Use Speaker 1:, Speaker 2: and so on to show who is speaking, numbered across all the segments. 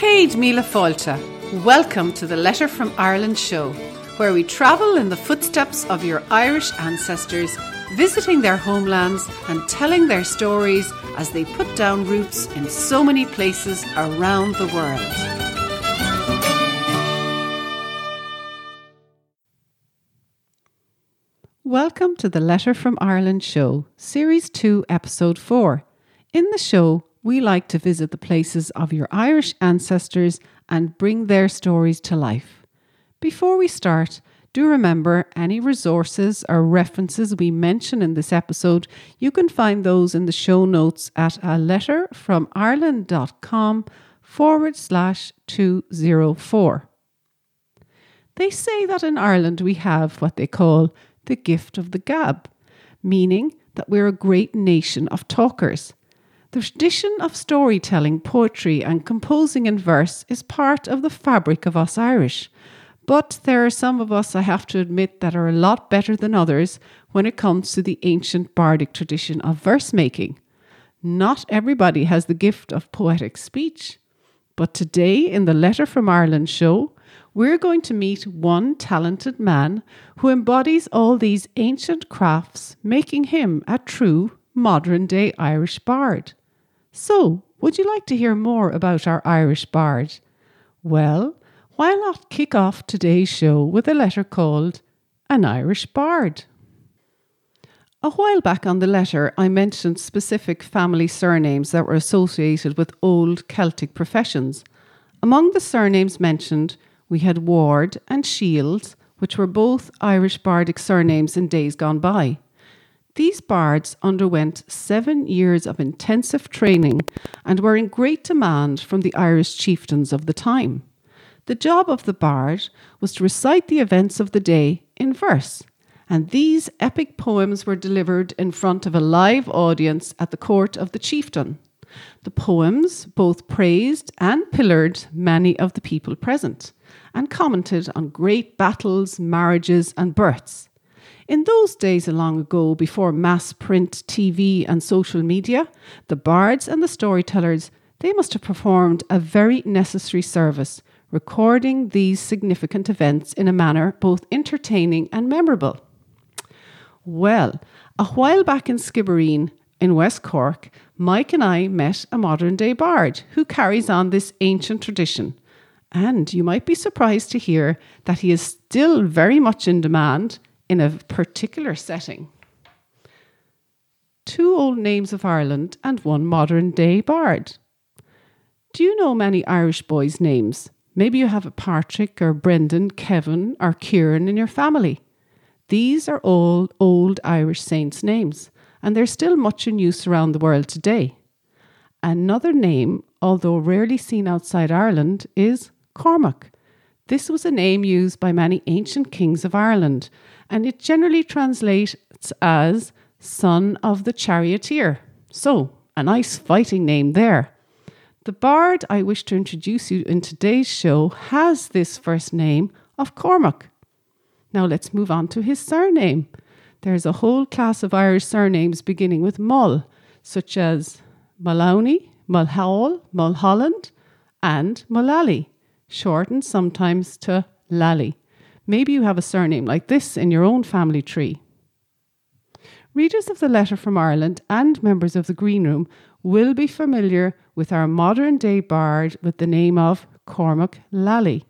Speaker 1: Céad Míle Fáilte. Welcome to the Letter from Ireland show, where we travel in the footsteps of your Irish ancestors, visiting their homelands and telling their stories as they put down roots in so many places around the world. Welcome to the Letter from Ireland show, Series 2, Episode 4. In the show, we like to visit the places of your Irish ancestors and bring their stories to life. Before we start, do remember any resources or references we mention in this episode, you can find those in the show notes at a letter from Ireland.com forward slash 204. They say that in Ireland we have what they call the gift of the gab, meaning that we're a great nation of talkers. The tradition of storytelling, poetry, and composing in verse is part of the fabric of us Irish. But there are some of us, I have to admit, that are a lot better than others when it comes to the ancient bardic tradition of verse making. Not everybody has the gift of poetic speech. But today, in the Letter from Ireland show, we're going to meet one talented man who embodies all these ancient crafts, making him a true modern day Irish bard. So, would you like to hear more about our Irish bard? Well, why not kick off today's show with a letter called An Irish Bard? A while back on the letter, I mentioned specific family surnames that were associated with old Celtic professions. Among the surnames mentioned, we had Ward and Shields, which were both Irish bardic surnames in days gone by. These bards underwent seven years of intensive training and were in great demand from the Irish chieftains of the time. The job of the bard was to recite the events of the day in verse, and these epic poems were delivered in front of a live audience at the court of the chieftain. The poems both praised and pillared many of the people present and commented on great battles, marriages, and births. In those days long ago, before mass print, TV, and social media, the bards and the storytellers, they must have performed a very necessary service, recording these significant events in a manner both entertaining and memorable. Well, a while back in Skibbereen, in West Cork, Mike and I met a modern day bard who carries on this ancient tradition. And you might be surprised to hear that he is still very much in demand in a particular setting. Two old names of Ireland and one modern day bard. Do you know many Irish boys' names? Maybe you have a Patrick or Brendan, Kevin or Kieran in your family. These are all old Irish saints' names, and they're still much in use around the world today. Another name, although rarely seen outside Ireland, is Cormac. This was a name used by many ancient kings of Ireland, and it generally translates as son of the charioteer. So, a nice fighting name there. The bard I wish to introduce you in today's show has this first name of Cormac. Now let's move on to his surname. There's a whole class of Irish surnames beginning with Mull, such as Maloney, Mulhall, Mulholland, and Mullally shortened sometimes to Lally. Maybe you have a surname like this in your own family tree. Readers of the Letter from Ireland and members of the Green Room will be familiar with our modern day bard with the name of Cormac Lally.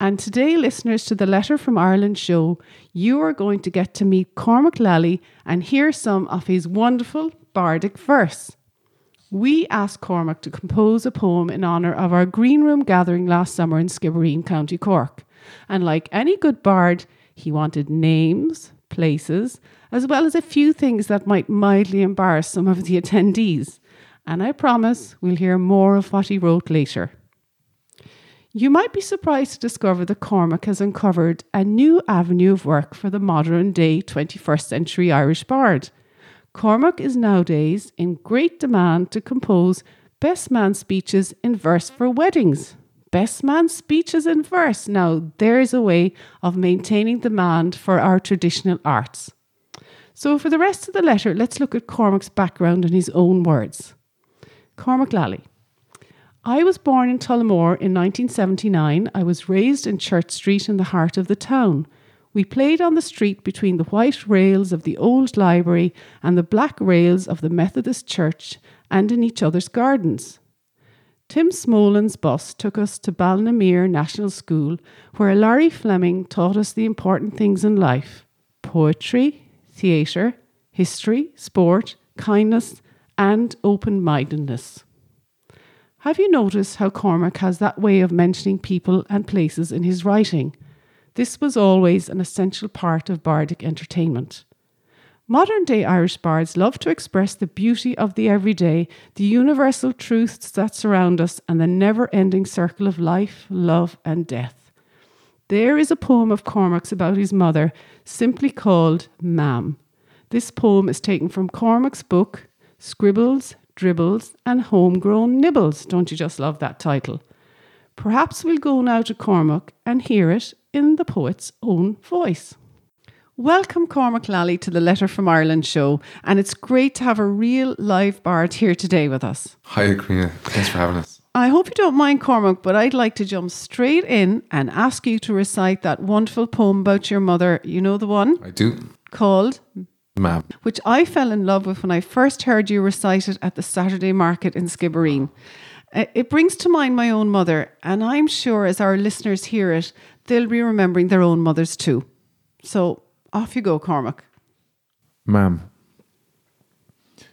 Speaker 1: And today, listeners to the Letter from Ireland show, you are going to get to meet Cormac Lally and hear some of his wonderful bardic verse we asked Cormac to compose a poem in honour of our green room gathering last summer in Skibbereen, County Cork. And like any good bard, he wanted names, places, as well as a few things that might mildly embarrass some of the attendees. And I promise we'll hear more of what he wrote later. You might be surprised to discover that Cormac has uncovered a new avenue of work for the modern day 21st century Irish bard. Cormac is nowadays in great demand to compose best man speeches in verse for weddings. Best man speeches in verse. Now, there's a way of maintaining demand for our traditional arts. So, for the rest of the letter, let's look at Cormac's background in his own words. Cormac Lally. I was born in Tullamore in 1979. I was raised in Church Street in the heart of the town. We played on the street between the white rails of the old library and the black rails of the Methodist Church and in each other's gardens. Tim Smolan's bus took us to Ballinamere National School, where Larry Fleming taught us the important things in life poetry, theatre, history, sport, kindness, and open mindedness. Have you noticed how Cormac has that way of mentioning people and places in his writing? This was always an essential part of bardic entertainment. Modern day Irish bards love to express the beauty of the everyday, the universal truths that surround us, and the never ending circle of life, love, and death. There is a poem of Cormac's about his mother, simply called Mam. This poem is taken from Cormac's book, Scribbles, Dribbles, and Homegrown Nibbles. Don't you just love that title? Perhaps we'll go now to Cormac and hear it in the poet's own voice. Welcome, Cormac Lally, to the Letter from Ireland show, and it's great to have a real live bard here today with us.
Speaker 2: Hi, Carina. Thanks for having us.
Speaker 1: I hope you don't mind, Cormac, but I'd like to jump straight in and ask you to recite that wonderful poem about your mother. You know the one?
Speaker 2: I do.
Speaker 1: Called
Speaker 2: Mam.
Speaker 1: Which I fell in love with when I first heard you recite it at the Saturday market in Skibbereen. Uh, it brings to mind my own mother, and I'm sure as our listeners hear it, they'll be remembering their own mothers too. So off you go, Cormac.
Speaker 2: Ma'am,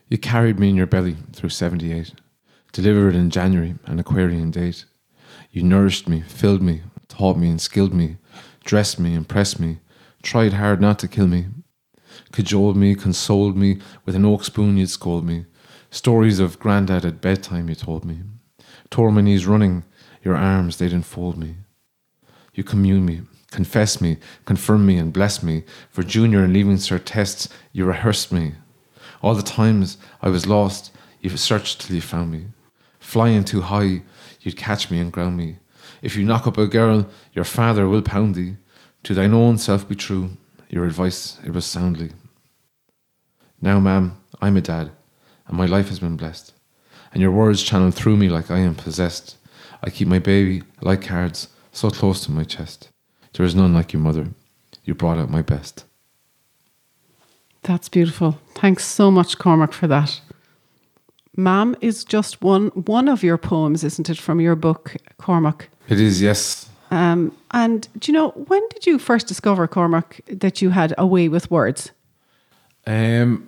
Speaker 2: you carried me in your belly through 78, delivered in January, an Aquarian date. You nourished me, filled me, taught me and skilled me, dressed me, impressed me, tried hard not to kill me, cajoled me, consoled me, with an oak spoon you'd scold me, stories of grandad at bedtime you told me, tore my knees running, your arms they'd enfold me. You commune me, confess me, confirm me, and bless me. For junior and leaving cert tests, you rehearsed me. All the times I was lost, you searched till you found me. Flying too high, you'd catch me and ground me. If you knock up a girl, your father will pound thee. To thine own self be true, your advice it was soundly. Now, ma'am, I'm a dad, and my life has been blessed. And your words channel through me like I am possessed. I keep my baby, like cards, so close to my chest. There is none like your mother. You brought out my best.
Speaker 1: That's beautiful. Thanks so much, Cormac, for that. Mam is just one one of your poems, isn't it, from your book, Cormac?
Speaker 2: It is, yes.
Speaker 1: Um, and do you know when did you first discover, Cormac, that you had a way with words?
Speaker 2: Um,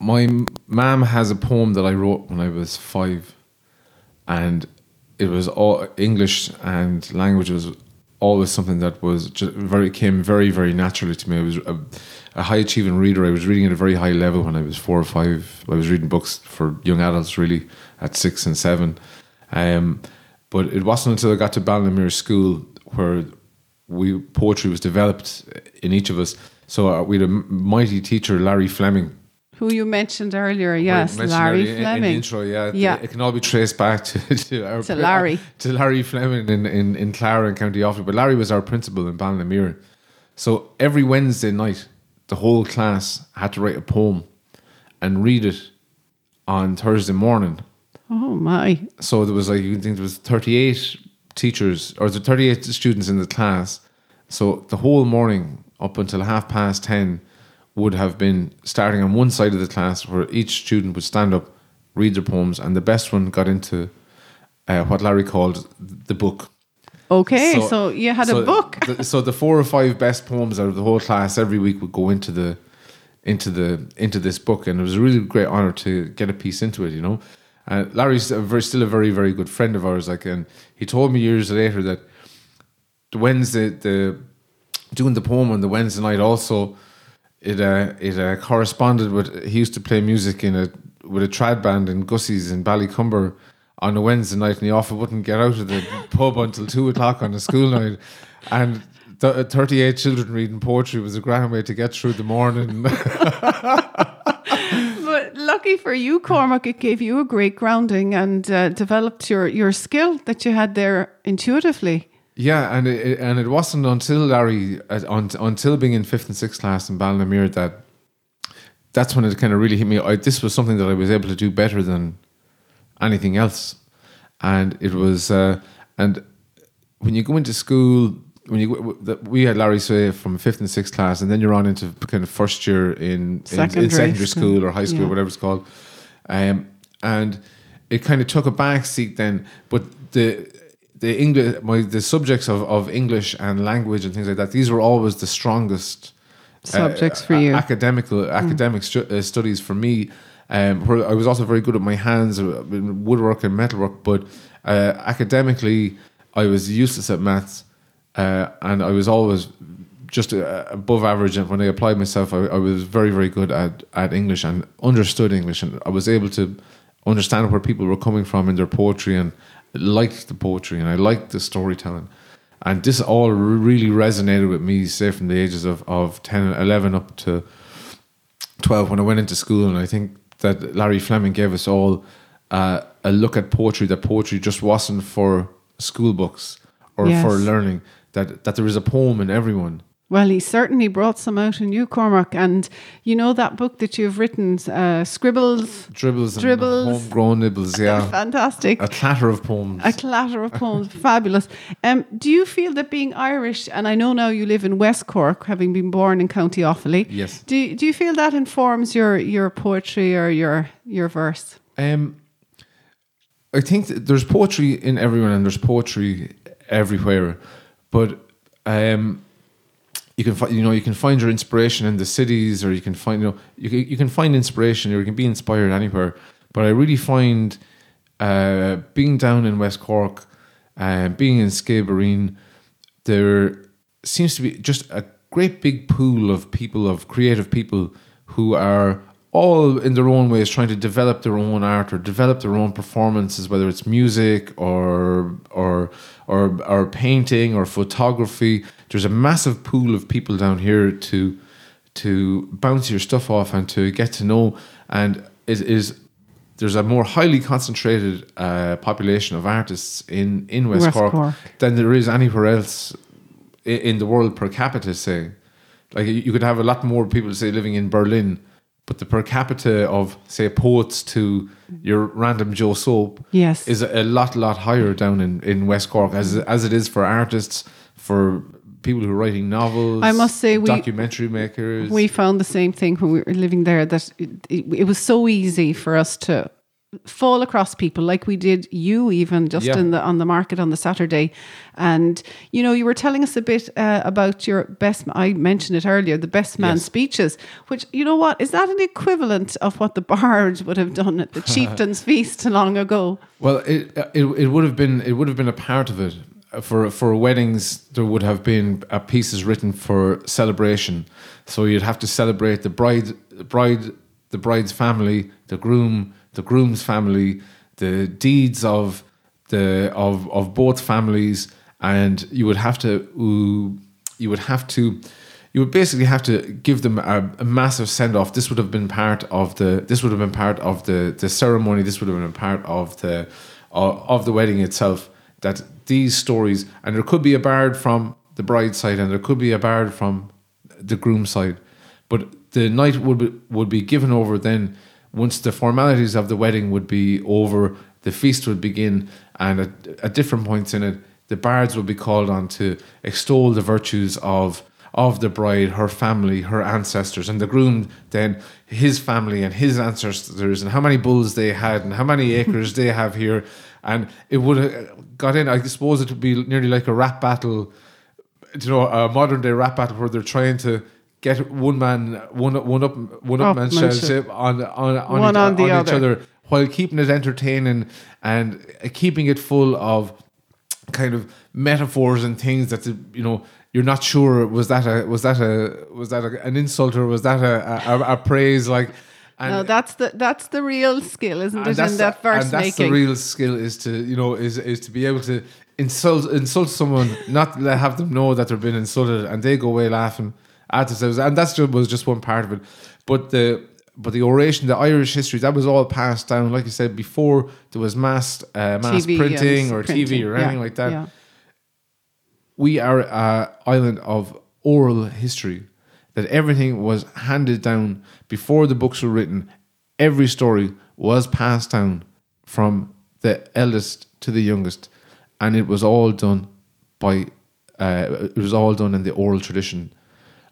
Speaker 2: my mom has a poem that I wrote when I was five, and it was all English and language was always something that was very came very very naturally to me. I was a, a, high achieving reader. I was reading at a very high level when I was four or five. I was reading books for young adults really at six and seven. Um, but it wasn't until I got to Ballinamere School where we poetry was developed in each of us. So uh, we had a mighty teacher, Larry Fleming,
Speaker 1: who you mentioned earlier, yes, mentioned Larry
Speaker 2: earlier
Speaker 1: Fleming.
Speaker 2: In, the intro, yeah,
Speaker 1: yeah.
Speaker 2: it can all be traced back to to,
Speaker 1: our, to Larry
Speaker 2: to Larry Fleming in, in, in Clara and County Offaly. But Larry was our principal in Ballinamere. So every Wednesday night, the whole class had to write a poem and read it on Thursday morning.
Speaker 1: Oh my!
Speaker 2: So there was like you think there was thirty eight teachers or the thirty eight students in the class. So the whole morning up until half past ten would have been starting on one side of the class where each student would stand up, read their poems, and the best one got into uh, what Larry called the book.
Speaker 1: Okay, so, so you had
Speaker 2: so
Speaker 1: a book.
Speaker 2: the, so the four or five best poems out of the whole class every week would go into the into the into this book, and it was a really great honor to get a piece into it. You know, uh, Larry's a very, still a very very good friend of ours. Like, and he told me years later that the Wednesday the doing the poem on the Wednesday night also it uh, it uh, corresponded with he used to play music in a with a trad band in Gussie's in Ballycumber on a Wednesday night, and he often wouldn't get out of the pub until two o'clock on a school night, and. Th- uh, 38 children reading poetry was a grand way to get through the morning.
Speaker 1: but lucky for you, Cormac, it gave you a great grounding and uh, developed your, your skill that you had there intuitively.
Speaker 2: Yeah, and it, and it wasn't until Larry, uh, un, until being in fifth and sixth class in Ballinamere that that's when it kind of really hit me. I, this was something that I was able to do better than anything else. and it was uh, and when you go into school. When you we had Larry say from fifth and sixth class, and then you're on into kind of first year in in, in
Speaker 1: Secondary
Speaker 2: secondary
Speaker 1: school.
Speaker 2: school or high school,
Speaker 1: Yeah.
Speaker 2: whatever it's called. Um, and it kind of took a back seat then. But the the English, my the subjects of, of English and language and things like that, these were always the strongest
Speaker 1: Subjects
Speaker 2: uh,
Speaker 1: for you.
Speaker 2: academical academic stu- uh, studies for me. Um, where I was also very good at my hands, uh, woodwork and metalwork, but uh, academically, I was useless at maths, uh, and I was always just uh, above average. And when I applied myself, I, I was very, very good at, at English and understood English, and I was able to understand where people were coming from in their poetry, and liked the poetry, and I liked the storytelling. And this all really resonated with me, say from the ages of, of 10 and 11 up to 12 when I went into school. And I think that Larry Fleming gave us all uh, a look at poetry, that poetry just wasn't for school books or
Speaker 1: Yes.
Speaker 2: for learning, that, that there is a poem in everyone.
Speaker 1: Well, he certainly brought some out in you, Cormac. And you know that book that you've written, uh, Scribbles?
Speaker 2: Dribbles,
Speaker 1: Dribbles.
Speaker 2: homegrown nibbles, yeah.
Speaker 1: Fantastic.
Speaker 2: a clatter of poems.
Speaker 1: A clatter of poems, fabulous. Um, do you feel that being Irish, and I know now you live in West Cork, having been born in County Offaly,
Speaker 2: Yes.
Speaker 1: do, do you feel that informs your, your poetry or your, your verse?
Speaker 2: Um, I think that there's poetry in everyone and there's poetry everywhere, but um, you can find you know you can find your inspiration in the cities, or you can find you know you can, you can find inspiration or you can be inspired anywhere. But I really find uh, being down in West Cork, uh, being in Skibbereen, there seems to be just a great big pool of people, of creative people who are all in their own ways trying to develop their own art or develop their own performances, whether it's music or or or or painting or photography. There's a massive pool of people down here to to bounce your stuff off and to get to know. And it is there's a more highly concentrated uh, population of artists in in West,
Speaker 1: West
Speaker 2: Cork,
Speaker 1: Cork.
Speaker 2: than there is anywhere else i- in the world per capita. Say, like you you could have a lot more people say living in Berlin, but the per capita of say poets to your random Joe Soap
Speaker 1: Yes.
Speaker 2: is a lot lot higher down in, in West Cork as as it is for artists for people who are writing novels.
Speaker 1: I must say we-
Speaker 2: documentary makers.
Speaker 1: We found the same thing when we were living there that it, it, it was so easy for us to fall across people like we did you even just
Speaker 2: Yeah.
Speaker 1: in the on the market on the Saturday and you know you were telling us a bit uh, about your best I mentioned it earlier the best man
Speaker 2: Yes.
Speaker 1: speeches which you know what is that an equivalent of what the bards would have done at the chieftain's feast long ago
Speaker 2: Well, it, it it would have been it would have been a part of it. For for weddings, there would have been uh, pieces written for celebration. So you'd have to celebrate the bride, the bride, the bride's family, the groom, the groom's family, the deeds of the of of both families, and you would have to you would have to you would basically have to give them a, a massive send off. This would have been part of the. This would have been part of the the ceremony. This would have been part of the of the wedding itself. That these stories, and there could be a bard from the bride's side, and there could be a bard from the groom's side, but the night would be, would be given over. Then, once the formalities of the wedding would be over, the feast would begin, and at, at different points in it, the bards would be called on to extol the virtues of of the bride, her family, her ancestors, and the groom then his family and his ancestors, and how many bulls they had, and how many acres they have here, and it would have got in. I suppose it would be nearly like a rap battle, you know, a modern day rap battle where they're trying to get one man, one one up, one up man's
Speaker 1: Upmanship.
Speaker 2: ship on on on,
Speaker 1: One
Speaker 2: each,
Speaker 1: on the
Speaker 2: each
Speaker 1: other.
Speaker 2: other while keeping it entertaining and keeping it full of kind of metaphors and things that you know you're not sure was that a was that a was that a, an insult or was that a a, a praise like and
Speaker 1: no that's the that's the real skill isn't it in that
Speaker 2: the-
Speaker 1: verse
Speaker 2: and that's
Speaker 1: making?
Speaker 2: the real skill is to you know is is to be able to insult insult someone not let have them know that they're being insulted and they go away laughing at themselves. And that's just was just one part of it. But the but the oration the Irish history that was all passed down like you said before there was mass uh, mass
Speaker 1: TV
Speaker 2: printing or
Speaker 1: printing,
Speaker 2: TV or anything
Speaker 1: yeah,
Speaker 2: like that.
Speaker 1: yeah.
Speaker 2: we are an island of oral history that everything was handed down before the books were written every story was passed down from the eldest to the youngest, and it was all done by. Uh, it was all done in the oral tradition,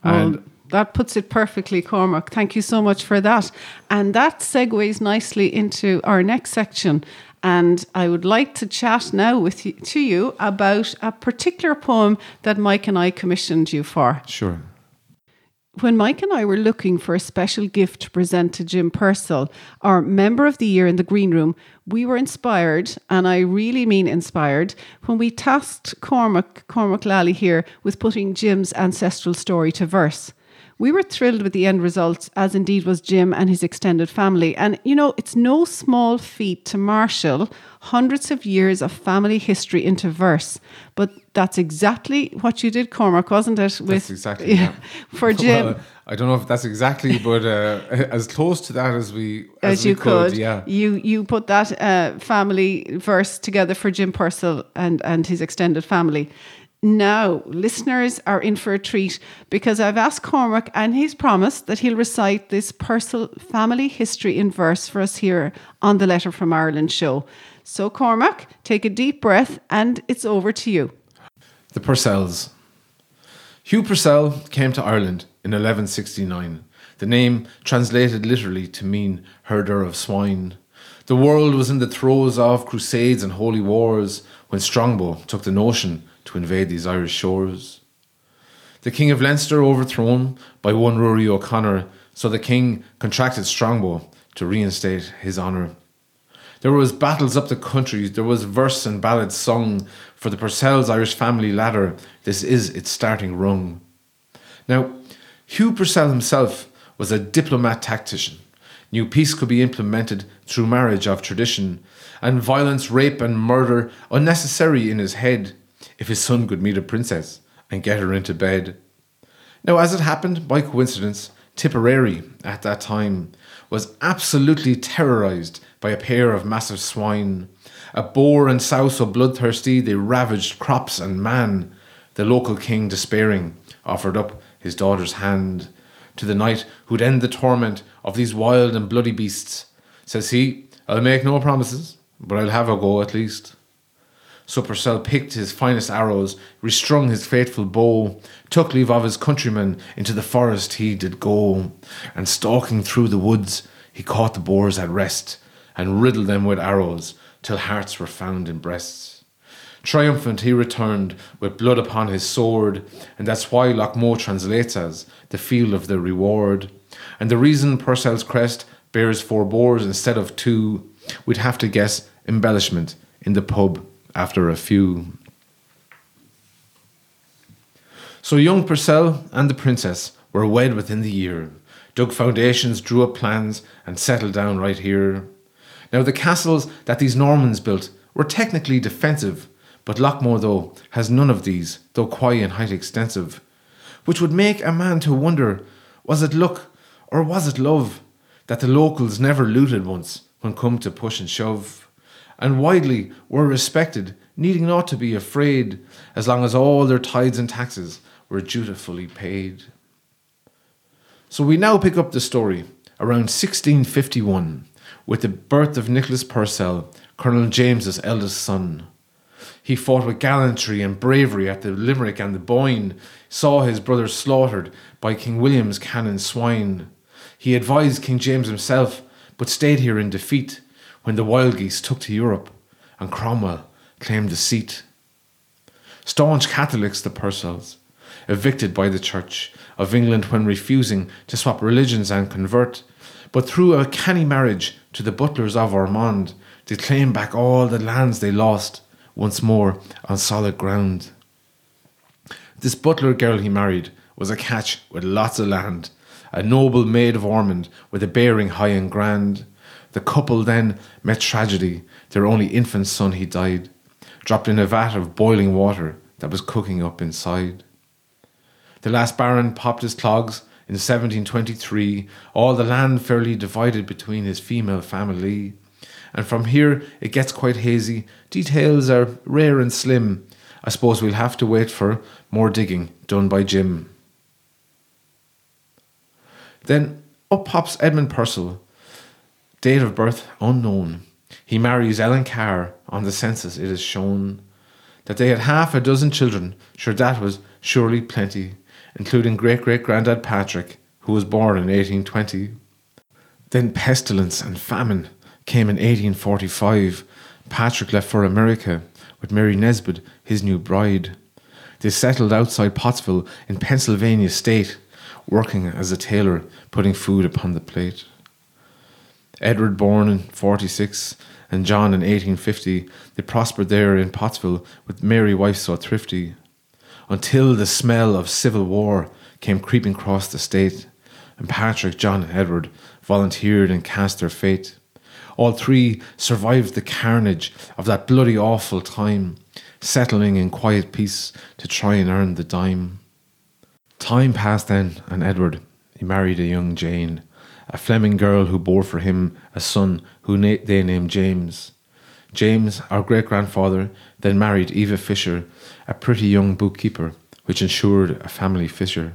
Speaker 2: and
Speaker 1: Well, that puts it perfectly, Cormac. Thank you so much for that. And that segues nicely into our next section. And I would like to chat now with you, to you about a particular poem that Mike and I commissioned you for.
Speaker 2: sure.
Speaker 1: When Mike and I were looking for a special gift to present to Jim Purcell, our member of the year in the green room, we were inspired, and I really mean inspired, when we tasked Cormac, Cormac Lally here with putting Jim's ancestral story to verse. We were thrilled with the end results, as indeed was Jim and his extended family. And you know, it's no small feat to marshal hundreds of years of family history into verse. But that's exactly what you did, Cormac, wasn't it? With,
Speaker 2: exactly, yeah.
Speaker 1: For Jim.
Speaker 2: Well, I don't know if that's exactly, but uh, as close to that as we
Speaker 1: as,
Speaker 2: we
Speaker 1: you could.
Speaker 2: yeah.
Speaker 1: You you put that uh, family verse together for Jim Purcell and and his extended family. Now, listeners are in for a treat because I've asked Cormac and he's promised that he'll recite this Purcell family history in verse for us here on the Letter from Ireland show. So, Cormac, take a deep breath and it's over to you.
Speaker 2: The Purcells. Hugh Purcell came to Ireland in 1169. The name translated literally to mean herder of swine. The world was in the throes of crusades and holy wars when Strongbow took the notion to invade these Irish shores. The King of Leinster overthrown by one Rory O'Connor, so the King contracted Strongbow to reinstate his honour. There was battles up the country, there was verse and ballads sung for the Purcell's Irish family ladder. This is its starting rung. Now, Hugh Purcell himself was a diplomat tactician. New peace could be implemented through marriage of tradition, and violence, rape, and murder unnecessary in his head if his son could meet a princess and get her into bed. Now, as it happened by coincidence, Tipperary at that time was absolutely terrorized by a pair of massive swine. A boar and sow so bloodthirsty they ravaged crops and man. The local king, despairing, offered up his daughter's hand to the knight who'd end the torment of these wild and bloody beasts. Says he, I'll make no promises, but I'll have a go at least. So Purcell picked his finest arrows, restrung his faithful bow, took leave of his countrymen, into the forest he did go, and stalking through the woods, he caught the boars at rest, and riddled them with arrows, till hearts were found in breasts. Triumphant he returned, with blood upon his sword, and that's why Loughmoe translates as the field of the reward. And the reason Purcell's crest bears four boars instead of two, we'd have to guess embellishment in the pub after a few. So young Purcell and the princess were wed within the year, dug foundations, drew up plans, and settled down right here. Now the castles that these Normans built were technically defensive, but Lochmore, though, has none of these, though quite in height extensive, which would make a man to wonder, was it luck or was it love, that the locals never looted once when come to push and shove? And widely were respected, needing not to be afraid, as long as all their tithes and taxes were dutifully paid. So we now pick up the story around 1651 with the birth of Nicholas Purcell, Colonel James's eldest son. He fought with gallantry and bravery at the Limerick and the Boyne, saw his brothers slaughtered by King William's cannon swine. He advised King James himself, but stayed here in defeat when the wild geese took to Europe and Cromwell claimed the seat. Staunch Catholics, the Purcells, evicted by the Church of England when refusing to swap religions and convert, but through a canny marriage to the Butlers of Ormond, they claim back all the lands they lost once more on solid ground. This Butler girl he married was a catch with lots of land, a noble maid of Ormond with a bearing high and grand. The couple then met tragedy. Their only infant son, he died, dropped in a vat of boiling water that was cooking up inside. The last baron popped his clogs in 1723, all the land fairly divided between his female family. And from here it gets quite hazy. Details are rare and slim. I suppose we'll have to wait for more digging done by Jim. Then up pops Edmund Purcell, date of birth unknown. He marries Ellen Carr. On the census, it is shown that they had half a dozen children. Sure, that was surely plenty, including great great granddad Patrick, who was born in 1820. Then pestilence and famine came in 1845. Patrick left for America with Mary Nesbitt, his new bride. They settled outside Pottsville in Pennsylvania state, working as a tailor, putting food upon the plate. Edward born in 46 and John in 1850, they prospered there in Pottsville with Mary wife so thrifty, until the smell of civil war came creeping across the state, and Patrick, John, and Edward volunteered and cast their fate. All three survived the carnage of that bloody awful time, settling in quiet peace to try and earn the dime. Time passed then, and Edward, he married a young Jane, a Fleming girl who bore for him a son who na- they named James. James, our great grandfather, then married Eva Fisher, a pretty young bookkeeper, which ensured a family fissure.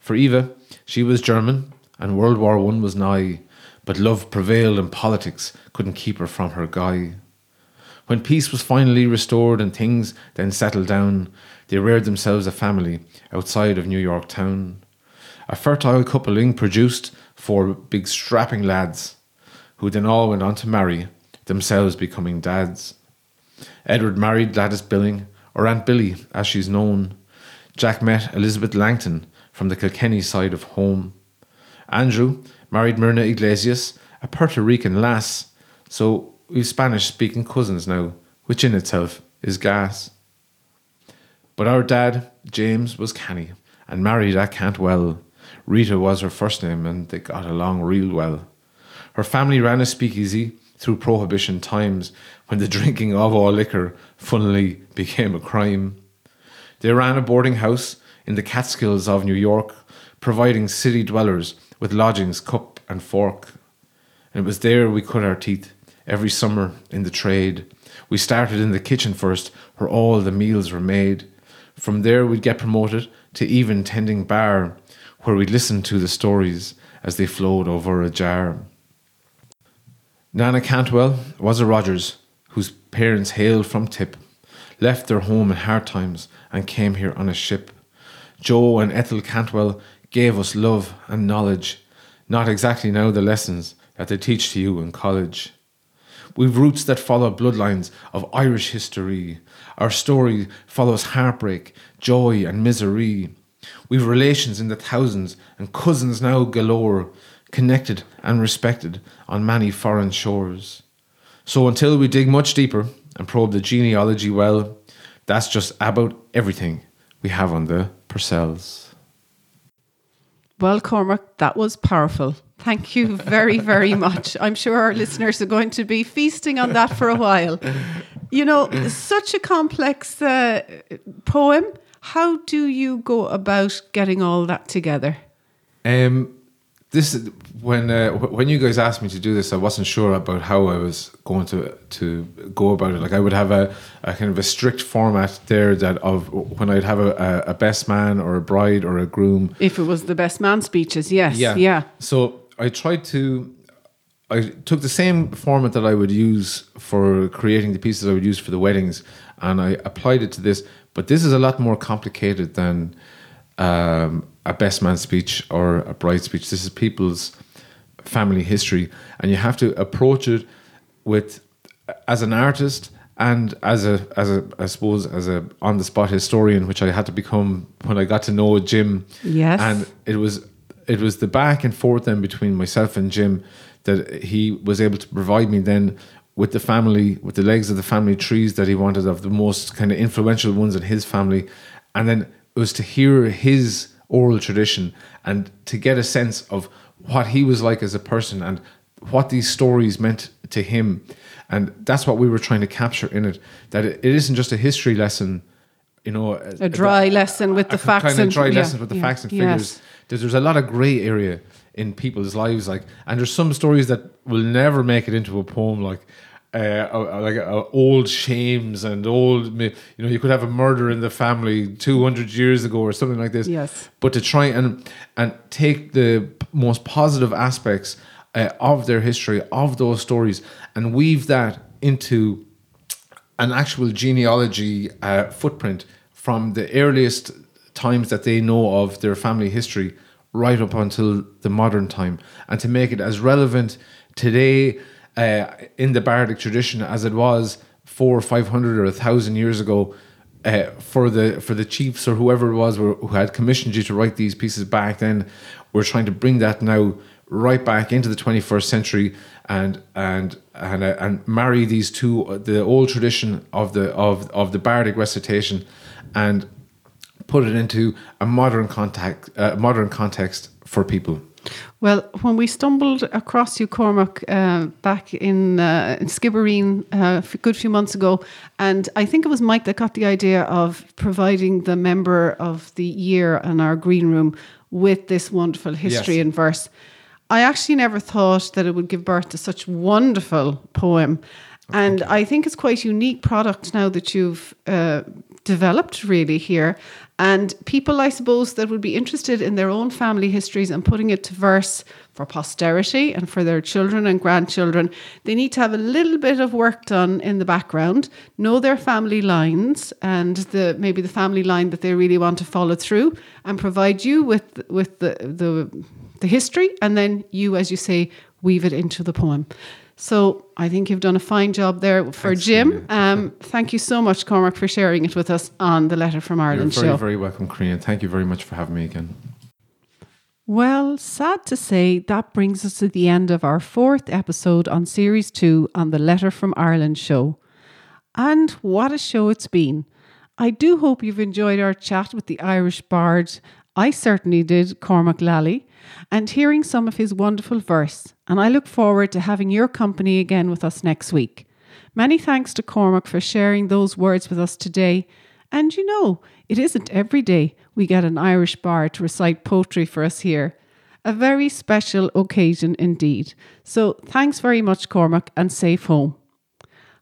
Speaker 2: For Eva, she was German, and World War One was nigh, but love prevailed and politics couldn't keep her from her guy. When peace was finally restored and things then settled down, they reared themselves a family outside of New York town. A fertile coupling produced four big strapping lads, who then all went on to marry, themselves becoming dads. Edward married Gladys Billing, or Aunt Billy as she's known. Jack met Elizabeth Langton from the Kilkenny side of home. Andrew married Myrna Iglesias, a Puerto Rican lass, so we've Spanish speaking cousins now, which in itself is gas. But our dad, James, was canny and married at Cantwell. Rita was her first name and they got along real well. Her family ran a speakeasy through prohibition times when the drinking of all liquor funnily became a crime. They ran a boarding house in the Catskills of New York, providing city dwellers with lodgings, cup and fork. And it was there we cut our teeth every summer in the trade. We started in the kitchen first, where all the meals were made. From there, we'd get promoted to even tending bar, where we'd listen to the stories as they flowed over a jar. Nana Cantwell was a Rogers, whose parents hailed from Tip, left their home in hard times and came here on a ship. Joe and Ethel Cantwell gave us love and knowledge, not exactly now the lessons that they teach to you in college. We've roots that follow bloodlines of Irish history. Our story follows heartbreak, joy, and misery. We've relations in the thousands and cousins now galore, connected and respected on many foreign shores. So until we dig much deeper and probe the genealogy well, that's just about everything we have on the Purcells.
Speaker 1: Well, Cormac, that was powerful. Thank you very, very much. I'm sure our listeners are going to be feasting on that for a while. You know, such a complex uh, poem. How do you go about getting all that together?
Speaker 2: Um, this when uh, when you guys asked me to do this, I wasn't sure about how I was going to to go about it. Like I would have a, a kind of a strict format there that of when I'd have a, a, best man or a bride or a groom.
Speaker 1: If it was the best man speeches, yes, yeah, yeah.
Speaker 2: So I tried to. I took the same format that I would use for creating the pieces I would use for the weddings, and I applied it to this. But this is a lot more complicated than um, a best man speech or a bride speech. This is people's family history, and you have to approach it with as an artist and as a as a I suppose as a on the spot historian, which I had to become when I got to know Jim.
Speaker 1: Yes,
Speaker 2: and it was it was the back and forth then between myself and Jim that he was able to provide me then with the family, with the legs of the family trees that he wanted of the most kind of influential ones in his family. And then it was to hear his oral tradition and to get a sense of what he was like as a person and what these stories meant to him. And that's what we were trying to capture in it. That it, isn't just a history lesson, you know,
Speaker 1: a, a dry a, lesson with the facts
Speaker 2: kind
Speaker 1: of
Speaker 2: dry
Speaker 1: yeah,
Speaker 2: lesson with the
Speaker 1: yeah,
Speaker 2: facts and figures. Yes there's, there's a lot of grey area in people's lives, like, and there's some stories that will never make it into a poem, like. Uh, like uh, old shames and old, you know, you could have a murder in the family 200 years ago or something like this.
Speaker 1: Yes.
Speaker 2: But to try and and take the most positive aspects uh, of their history, of those stories, and weave that into an actual genealogy uh, footprint from the earliest times that they know of their family history right up until the modern time, and to make it as relevant today uh, in the bardic tradition as it was four or five hundred or a thousand years ago. Uh, for the for the chiefs or whoever it was who had commissioned you to write these pieces back then, we're trying to bring that now right back into the 21st century and and and uh, and marry these two the old tradition of the of of the bardic recitation and put it into a modern contact uh, modern context for people
Speaker 1: well, when we stumbled across you, Cormac, uh, back in, uh, in Skibbereen uh, a good few months ago, and I think it was Mike that got the idea of providing the member of the year in our green room with this wonderful history yes. in verse. I actually never thought that it would give birth to such wonderful poem. And I think it's quite unique product now that you've uh, developed really here. And people, I suppose, that would be interested in their own family histories and putting it to verse for posterity and for their children and grandchildren, they need to have a little bit of work done in the background, know their family lines and the maybe the family line that they really want to follow through, and provide you with with the the the history, and then you, as you say, weave it into the poem. So I think you've done a fine job there for Thanks Jim. Um, thank you so much, Cormac, for sharing it with us on the Letter from Ireland
Speaker 2: You're very,
Speaker 1: show.
Speaker 2: very welcome, Carina. Thank you very much for having me again.
Speaker 1: Well, sad to say, that brings us to the end of our fourth episode on Series 2 on the Letter from Ireland show. And what a show it's been. I do hope you've enjoyed our chat with the Irish bard. I certainly did, Cormac Lally and hearing some of his wonderful verse. And I look forward to having your company again with us next week. Many thanks to Cormac for sharing those words with us today. And you know, it isn't every day we get an Irish bard to recite poetry for us here. A very special occasion indeed. So thanks very much, Cormac, and safe home.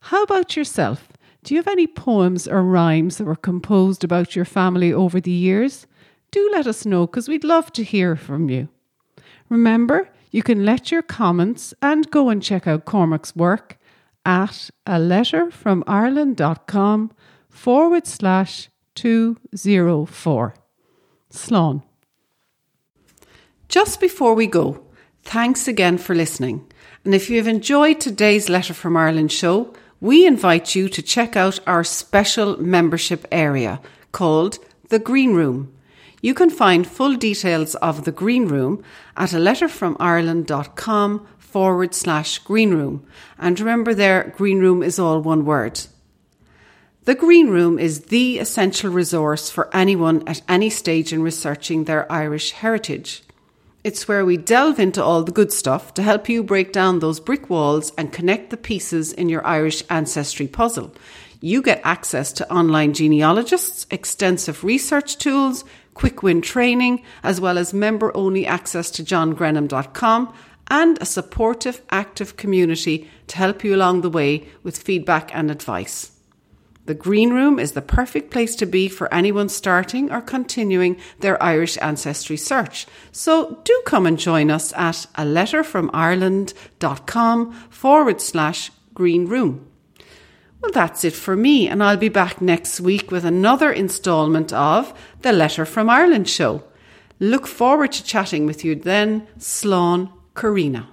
Speaker 1: How about yourself? Do you have any poems or rhymes that were composed about your family over the years? Do let us know because we'd love to hear from you. Remember, you can let your comments and go and check out Cormac's work at a letter from Ireland.com forward slash 204. Slán. Just before we go, thanks again for listening. And if you have enjoyed today's Letter from Ireland show, we invite you to check out our special membership area called The Green Room. You can find full details of the Green Room at a letterfromireland.com forward slash green room. And remember there, green room is all one word. The Green Room is the essential resource for anyone at any stage in researching their Irish heritage. It's where we delve into all the good stuff to help you break down those brick walls and connect the pieces in your Irish ancestry puzzle. You get access to online genealogists, extensive research tools, quick win training, as well as member only access to johngrenham.com and a supportive, active community to help you along the way with feedback and advice. The Green Room is the perfect place to be for anyone starting or continuing their Irish ancestry search. So do come and join us at a letterfromireland.com forward slash green room. Well, that's it for me, and I'll be back next week with another instalment of the Letter from Ireland show. Look forward to chatting with you then. Slán Carina.